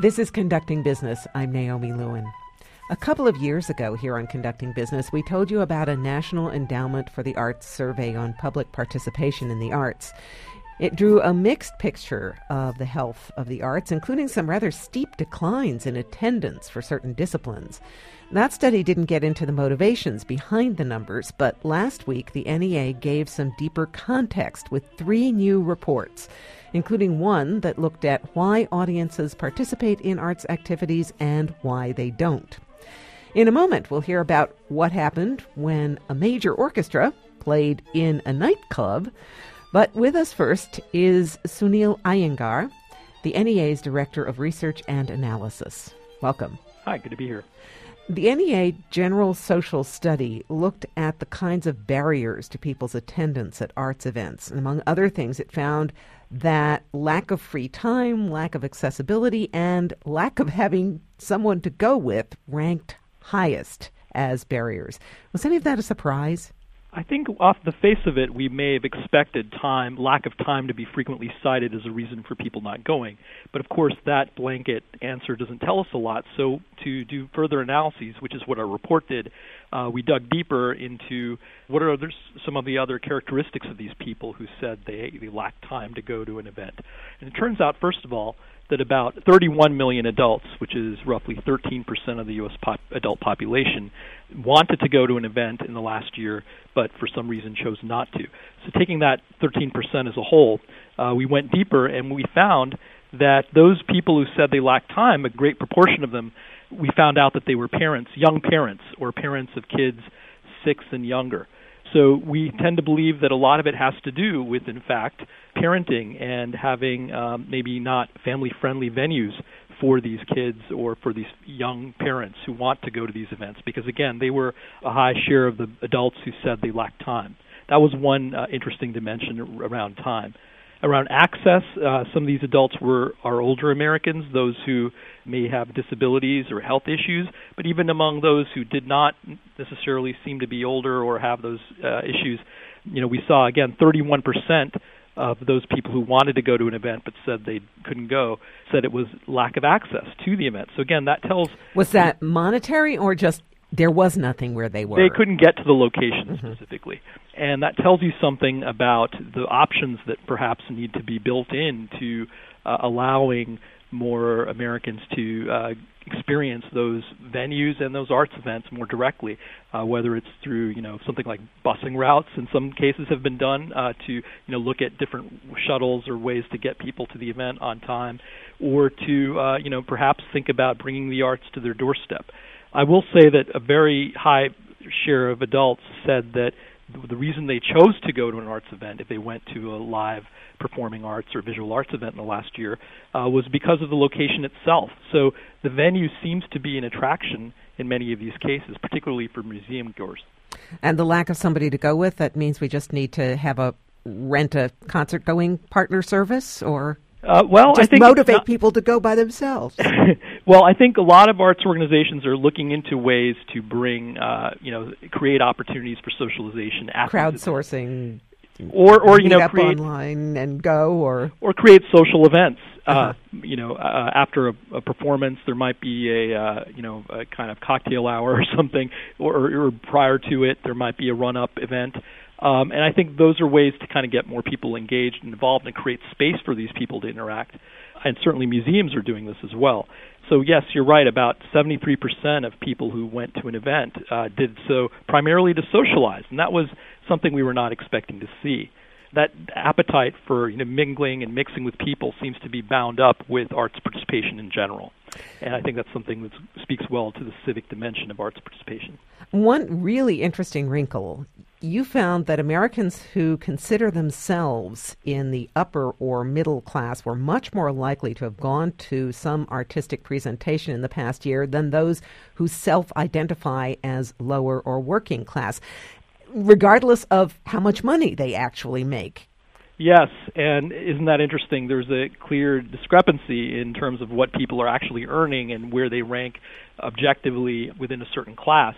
This is Conducting Business. I'm Naomi Lewin. A couple of years ago, here on Conducting Business, we told you about a National Endowment for the Arts survey on public participation in the arts. It drew a mixed picture of the health of the arts, including some rather steep declines in attendance for certain disciplines. That study didn't get into the motivations behind the numbers, but last week the NEA gave some deeper context with three new reports, including one that looked at why audiences participate in arts activities and why they don't. In a moment, we'll hear about what happened when a major orchestra played in a nightclub. But with us first is Sunil Iyengar, the NEA's Director of Research and Analysis. Welcome. Hi, good to be here. The NEA General Social Study looked at the kinds of barriers to people's attendance at arts events. And among other things, it found that lack of free time, lack of accessibility, and lack of having someone to go with ranked highest as barriers. Was any of that a surprise? I think off the face of it, we may have expected time, lack of time to be frequently cited as a reason for people not going. But of course, that blanket answer doesn't tell us a lot. So to do further analyses, which is what our report did, uh, we dug deeper into what are others, some of the other characteristics of these people who said they, they lacked time to go to an event. And it turns out, first of all, that about 31 million adults, which is roughly 13% of the U.S. Pop- adult population, wanted to go to an event in the last year, but for some reason chose not to. So, taking that 13% as a whole, uh, we went deeper and we found that those people who said they lacked time, a great proportion of them, we found out that they were parents, young parents, or parents of kids six and younger. So we tend to believe that a lot of it has to do with, in fact, parenting and having um, maybe not family friendly venues for these kids or for these young parents who want to go to these events because, again, they were a high share of the adults who said they lacked time. That was one uh, interesting dimension around time around access. Uh, some of these adults were are older Americans, those who may have disabilities or health issues. But even among those who did not necessarily seem to be older or have those uh, issues, you know, we saw again 31 percent of those people who wanted to go to an event but said they couldn't go said it was lack of access to the event. So again, that tells was that monetary or just there was nothing where they were. They couldn't get to the location mm-hmm. specifically. And that tells you something about the options that perhaps need to be built in to uh, allowing more Americans to uh, experience those venues and those arts events more directly, uh, whether it's through you know something like busing routes. In some cases, have been done uh, to you know look at different shuttles or ways to get people to the event on time, or to uh, you know perhaps think about bringing the arts to their doorstep. I will say that a very high share of adults said that the reason they chose to go to an arts event if they went to a live performing arts or visual arts event in the last year uh, was because of the location itself. So the venue seems to be an attraction in many of these cases, particularly for museum goers. And the lack of somebody to go with, that means we just need to have a rent a concert going partner service or uh, well, just I think motivate not, people to go by themselves. well, I think a lot of arts organizations are looking into ways to bring, uh, you know, create opportunities for socialization. Crowdsourcing, or or you know, create online and go, or or create social events. Uh, uh-huh. you know, uh, after a, a, performance, there might be a uh, you know a kind of cocktail hour or something, or, or prior to it, there might be a run-up event. Um, and I think those are ways to kind of get more people engaged and involved and create space for these people to interact. And certainly museums are doing this as well. So yes, you're right. About 73% of people who went to an event uh, did so primarily to socialize, and that was something we were not expecting to see. That appetite for you know, mingling and mixing with people seems to be bound up with arts participation in general, and I think that's something that speaks well to the civic dimension of arts participation. One really interesting wrinkle you found that Americans who consider themselves in the upper or middle class were much more likely to have gone to some artistic presentation in the past year than those who self identify as lower or working class, regardless of how much money they actually make. Yes, and isn't that interesting? There's a clear discrepancy in terms of what people are actually earning and where they rank objectively within a certain class.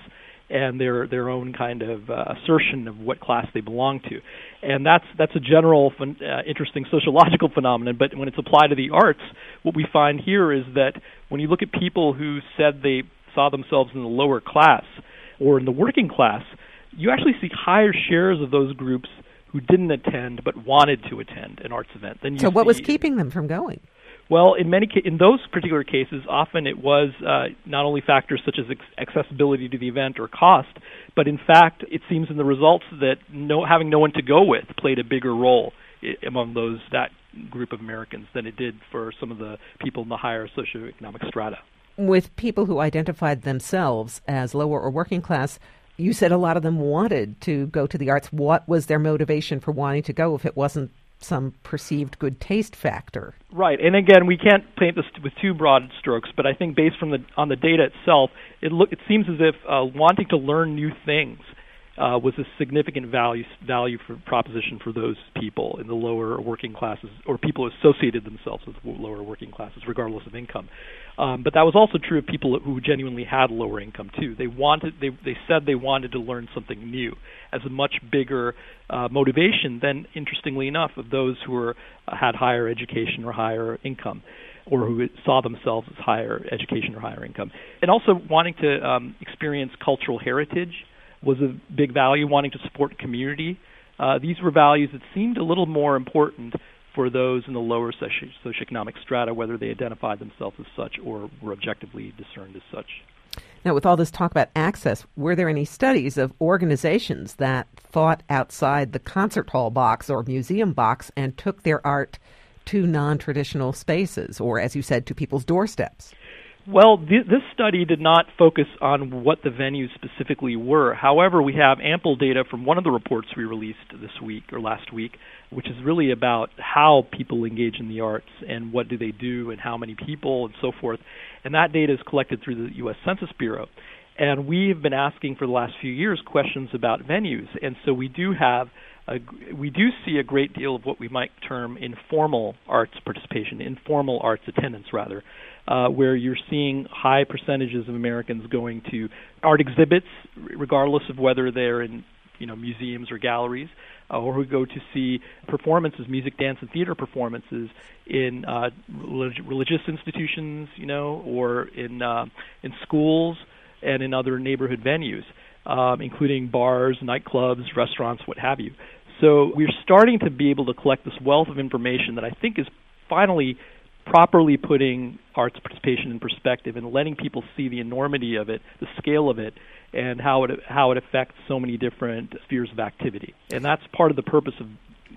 And their their own kind of uh, assertion of what class they belong to, and that's that's a general uh, interesting sociological phenomenon. But when it's applied to the arts, what we find here is that when you look at people who said they saw themselves in the lower class or in the working class, you actually see higher shares of those groups who didn't attend but wanted to attend an arts event than you. So, what was keeping them from going? Well, in many ca- in those particular cases, often it was uh, not only factors such as ex- accessibility to the event or cost, but in fact, it seems in the results that no having no one to go with played a bigger role I- among those that group of Americans than it did for some of the people in the higher socioeconomic strata. With people who identified themselves as lower or working class, you said a lot of them wanted to go to the arts. What was their motivation for wanting to go if it wasn't some perceived good taste factor. Right, and again, we can't paint this with too broad strokes, but I think based from the on the data itself, it look it seems as if uh, wanting to learn new things uh, was a significant value value for proposition for those people in the lower working classes or people who associated themselves with lower working classes, regardless of income. Um, but that was also true of people who genuinely had lower income too. They wanted they they said they wanted to learn something new as a much bigger uh, motivation than, interestingly enough, of those who were uh, had higher education or higher income or who saw themselves as higher education or higher income. And also wanting to um, experience cultural heritage was a big value, wanting to support community. Uh, these were values that seemed a little more important for those in the lower socio- socioeconomic strata, whether they identified themselves as such or were objectively discerned as such. Now, with all this talk about access, were there any studies of organizations that thought outside the concert hall box or museum box and took their art to non traditional spaces, or as you said, to people's doorsteps? Well, th- this study did not focus on what the venues specifically were. However, we have ample data from one of the reports we released this week or last week, which is really about how people engage in the arts and what do they do and how many people and so forth. And that data is collected through the U.S. Census Bureau. And we have been asking for the last few years questions about venues. And so we do have a, we do see a great deal of what we might term informal arts participation, informal arts attendance rather, uh, where you're seeing high percentages of Americans going to art exhibits, regardless of whether they're in you know museums or galleries, uh, or who go to see performances, music, dance, and theater performances in uh, relig- religious institutions, you know, or in uh, in schools and in other neighborhood venues, um, including bars, nightclubs, restaurants, what have you. So we're starting to be able to collect this wealth of information that I think is finally properly putting arts participation in perspective and letting people see the enormity of it, the scale of it, and how it how it affects so many different spheres of activity. And that's part of the purpose of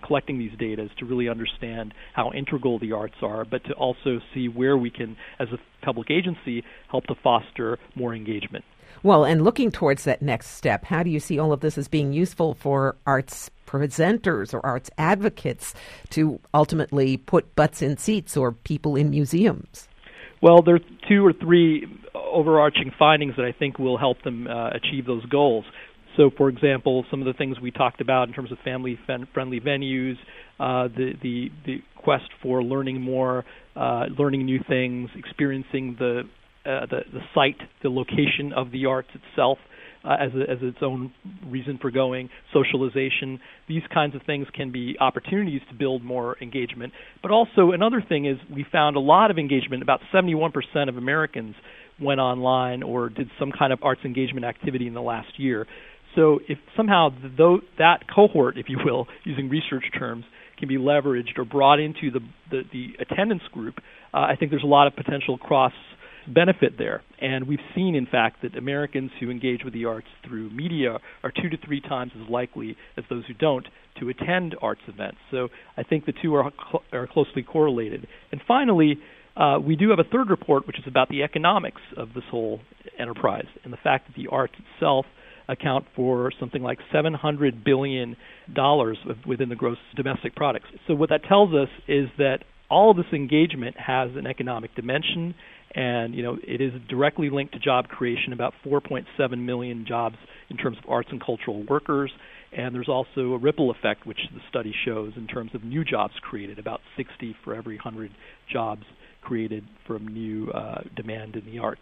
collecting these data is to really understand how integral the arts are, but to also see where we can, as a public agency, help to foster more engagement. Well, and looking towards that next step, how do you see all of this as being useful for arts presenters or arts advocates to ultimately put butts in seats or people in museums? Well, there are two or three overarching findings that I think will help them uh, achieve those goals. So, for example, some of the things we talked about in terms of family-friendly venues, uh, the, the the quest for learning more, uh, learning new things, experiencing the, uh, the the site, the location of the arts itself, uh, as, a, as its own reason for going, socialization. These kinds of things can be opportunities to build more engagement. But also, another thing is we found a lot of engagement. About 71% of Americans went online or did some kind of arts engagement activity in the last year. So, if somehow th- that cohort, if you will, using research terms, can be leveraged or brought into the the, the attendance group, uh, I think there's a lot of potential cross benefit there. And we've seen, in fact, that Americans who engage with the arts through media are two to three times as likely as those who don't to attend arts events. So I think the two are, cl- are closely correlated. And finally, uh, we do have a third report, which is about the economics of this whole enterprise and the fact that the arts itself account for something like 700 billion dollars within the gross domestic products. So what that tells us is that all of this engagement has an economic dimension and you know it is directly linked to job creation about 4.7 million jobs in terms of arts and cultural workers And there's also a ripple effect, which the study shows in terms of new jobs created, about 60 for every 100 jobs created from new uh, demand in the arts.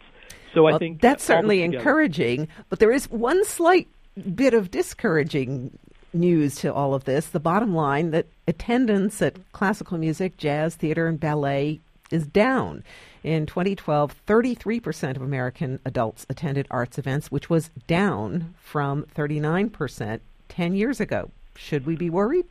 So well, I think that's certainly encouraging, but there is one slight bit of discouraging news to all of this. The bottom line that attendance at classical music, jazz, theater, and ballet is down. In 2012, 33% of American adults attended arts events, which was down from 39% 10 years ago. Should we be worried?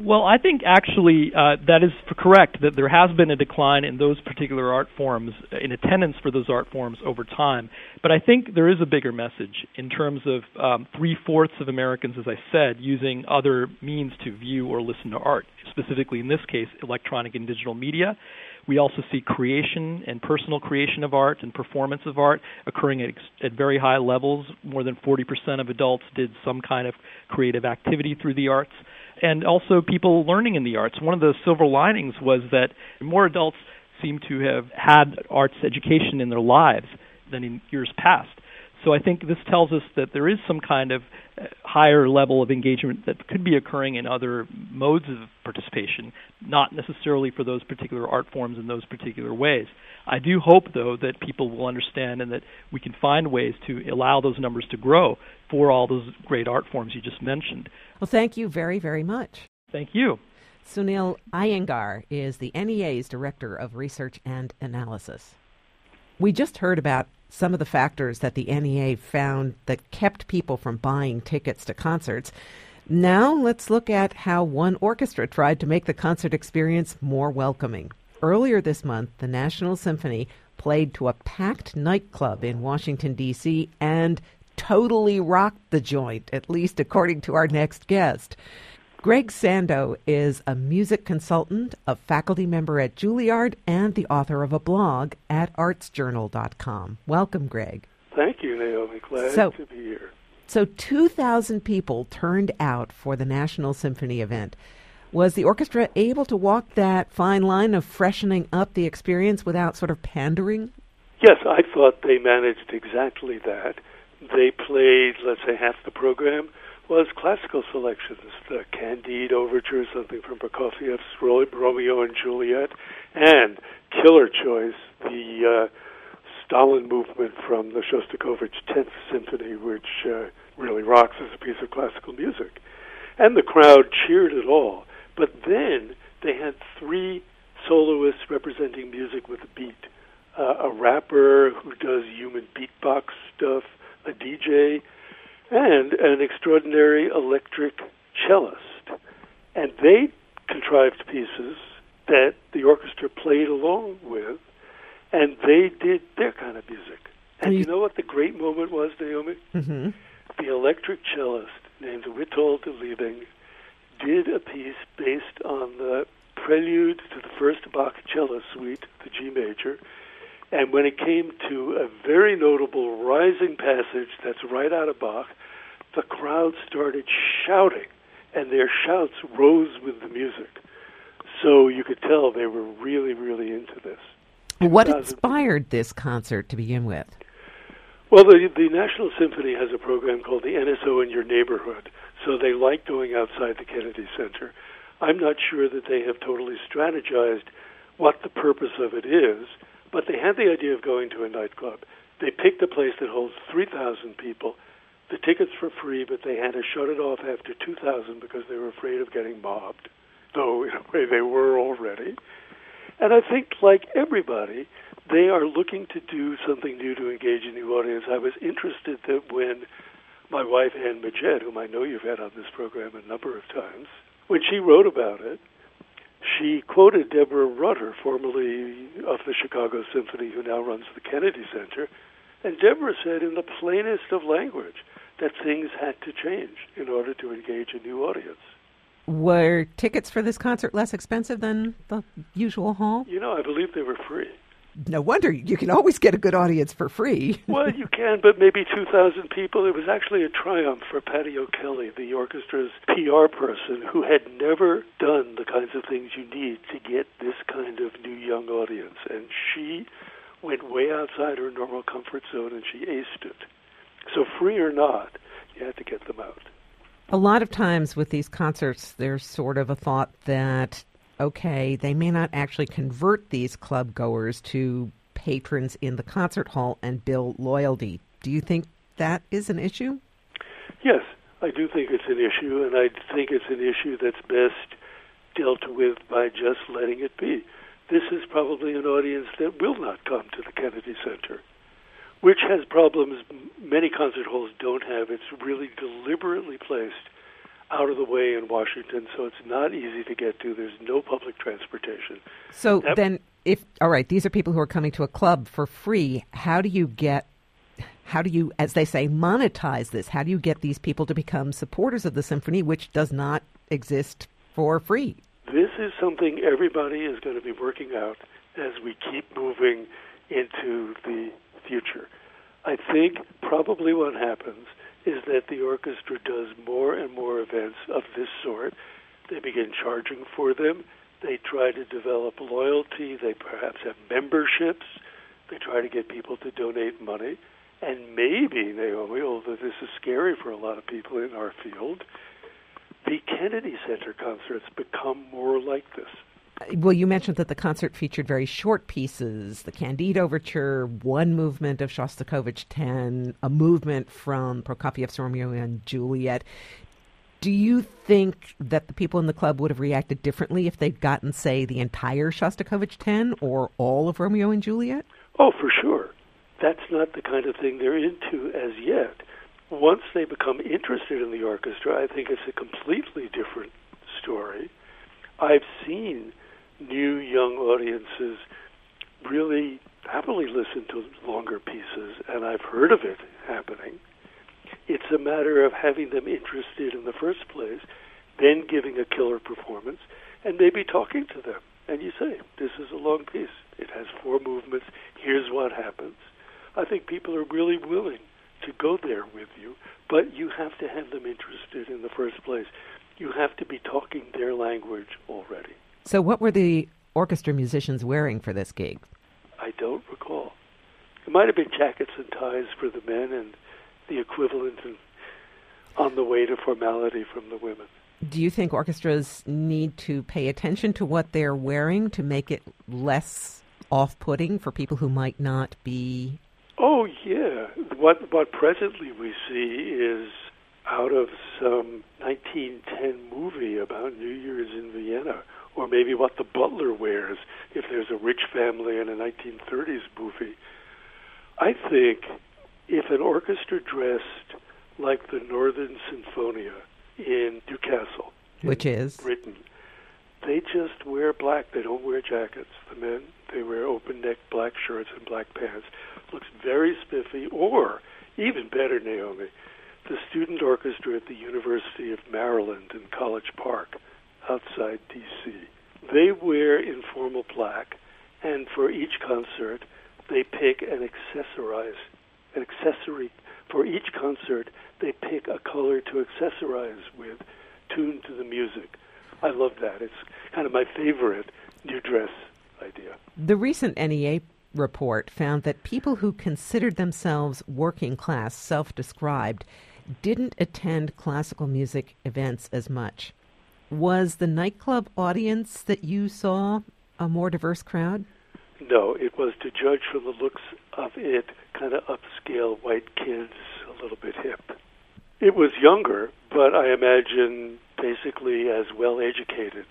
Well, I think actually uh, that is correct that there has been a decline in those particular art forms, in attendance for those art forms over time. But I think there is a bigger message in terms of um, three fourths of Americans, as I said, using other means to view or listen to art, specifically in this case, electronic and digital media. We also see creation and personal creation of art and performance of art occurring at, at very high levels. More than 40% of adults did some kind of creative activity through the arts and also people learning in the arts. One of the silver linings was that more adults seem to have had arts education in their lives than in years past. So I think this tells us that there is some kind of uh, higher level of engagement that could be occurring in other modes of participation, not necessarily for those particular art forms in those particular ways. I do hope, though, that people will understand and that we can find ways to allow those numbers to grow for all those great art forms you just mentioned. Well, thank you very, very much. Thank you. Sunil Iyengar is the NEA's Director of Research and Analysis. We just heard about some of the factors that the NEA found that kept people from buying tickets to concerts. Now let's look at how one orchestra tried to make the concert experience more welcoming. Earlier this month, the National Symphony played to a packed nightclub in Washington, D.C., and totally rocked the joint, at least according to our next guest. Greg Sandow is a music consultant, a faculty member at Juilliard, and the author of a blog at artsjournal.com. Welcome, Greg. Thank you, Naomi. Glad so, to be here. So, 2,000 people turned out for the National Symphony event. Was the orchestra able to walk that fine line of freshening up the experience without sort of pandering? Yes, I thought they managed exactly that they played, let's say, half the program was classical selections, the Candide Overture, something from Prokofiev's Romeo and Juliet, and killer choice, the uh, Stalin movement from the Shostakovich 10th Symphony, which uh, really rocks as a piece of classical music. And the crowd cheered it all. But then they had three soloists representing music with a beat. Uh, a rapper who does human beatbox stuff, a DJ, and an extraordinary electric cellist. And they contrived pieces that the orchestra played along with, and they did their kind of music. And you know what the great moment was, Naomi? Mm-hmm. The electric cellist named Wytold Lebing did a piece based on the prelude to the first Bach cello suite, the G major, and when it came to a very notable rising passage that's right out of Bach, the crowd started shouting, and their shouts rose with the music. So you could tell they were really, really into this. What inspired this concert to begin with? Well, the, the National Symphony has a program called the NSO in Your Neighborhood, so they like going outside the Kennedy Center. I'm not sure that they have totally strategized what the purpose of it is, but they had the idea of going to a nightclub. They picked a place that holds 3,000 people. The tickets were free, but they had to shut it off after 2,000 because they were afraid of getting mobbed, though in a way they were already. And I think, like everybody, they are looking to do something new to engage a new audience. I was interested that when my wife, Anne Midgette, whom I know you've had on this program a number of times, when she wrote about it, she quoted Deborah Rutter, formerly of the Chicago Symphony, who now runs the Kennedy Center. And Deborah said in the plainest of language that things had to change in order to engage a new audience. Were tickets for this concert less expensive than the usual hall? You know, I believe they were free no wonder you can always get a good audience for free. well, you can, but maybe 2,000 people. It was actually a triumph for Patty O'Kelly, the orchestra's PR person, who had never done the kinds of things you need to get this kind of new young audience. And she went way outside her normal comfort zone and she aced it. So, free or not, you have to get them out. A lot of times with these concerts, there's sort of a thought that, okay, they may not actually convert these club goers to patrons in the concert hall and build loyalty. Do you think that is an issue? Yes, I do think it's an issue, and I think it's an issue that's best dealt with by just letting it be. This is probably an audience that will not come to the Kennedy Center, which has problems many concert halls don't have. It's really deliberately placed out of the way in Washington, so it's not easy to get to. There's no public transportation. So that, then, if all right, these are people who are coming to a club for free. How do you get? How do you, as they say, monetize this? How do you get these people to become supporters of the symphony, which does not exist for free? This is something everybody is going to be working out as we keep moving into the future. I think probably what happens is that the orchestra does more and more events of this sort. They begin charging for them. They try to develop loyalty. They perhaps have memberships. They try to get people to donate money. And maybe, Naomi, although this is scary for a lot of people in our field, the Kennedy Center concerts become more like this. Well, you mentioned that the concert featured very short pieces the Candide Overture, one movement of Shostakovich 10, a movement from Prokofiev's Romeo and Juliet. Do you think that the people in the club would have reacted differently if they'd gotten, say, the entire Shostakovich 10 or all of Romeo and Juliet? Oh, for sure. That's not the kind of thing they're into as yet. Once they become interested in the orchestra, I think it's a completely different story. I've seen new young audiences really happily listen to longer pieces, and I've heard of it happening. It's a matter of having them interested in the first place, then giving a killer performance, and maybe talking to them. And you say, This is a long piece. It has four movements. Here's what happens. I think people are really willing to go there with you, but you have to have them interested in the first place. You have to be talking their language already. So, what were the orchestra musicians wearing for this gig? I don't recall. It might have been jackets and ties for the men and the equivalent in, on the way to formality from the women. Do you think orchestras need to pay attention to what they're wearing to make it less off putting for people who might not be? Oh, yeah. What, what presently we see is out of some 1910 movie about New Year's in Vienna or maybe what the butler wears if there's a rich family in a 1930s movie. I think if an orchestra dressed like the Northern Sinfonia in Newcastle, which in is Britain, they just wear black. They don't wear jackets. The men they wear open-neck black shirts and black pants. Looks very spiffy. Or even better, Naomi, the student orchestra at the University of Maryland in College Park outside D.C. They wear informal black, and for each concert, they pick an accessorize, an accessory. For each concert, they pick a color to accessorize with, tuned to the music. I love that. It's kind of my favorite new dress idea. The recent NEA report found that people who considered themselves working class, self described, didn't attend classical music events as much. Was the nightclub audience that you saw a more diverse crowd? No, it was to judge from the looks of it, kind of upscale white kids, a little bit hip. It was younger, but I imagine basically as well educated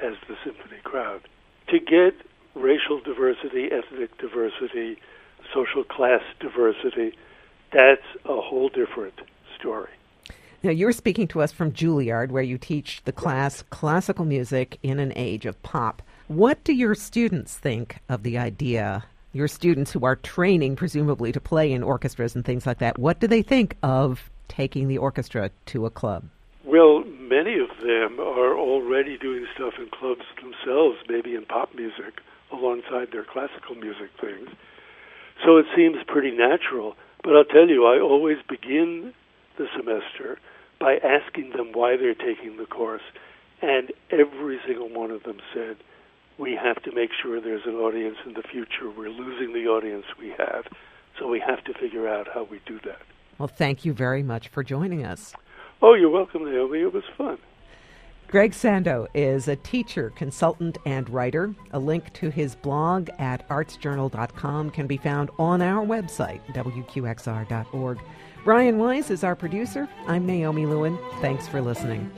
as the symphony crowd. To get racial diversity, ethnic diversity, social class diversity, that's a whole different story. Now, you're speaking to us from Juilliard, where you teach the class classical music in an age of pop. What do your students think of the idea? Your students who are training, presumably, to play in orchestras and things like that, what do they think of taking the orchestra to a club? Well, many of them are already doing stuff in clubs themselves, maybe in pop music, alongside their classical music things. So it seems pretty natural. But I'll tell you, I always begin the semester by asking them why they're taking the course, and every single one of them said, we have to make sure there's an audience in the future. We're losing the audience we have, so we have to figure out how we do that. Well, thank you very much for joining us. Oh, you're welcome, Naomi. It was fun. Greg Sandow is a teacher, consultant, and writer. A link to his blog at artsjournal.com can be found on our website, wqxr.org. Brian Wise is our producer. I'm Naomi Lewin. Thanks for listening.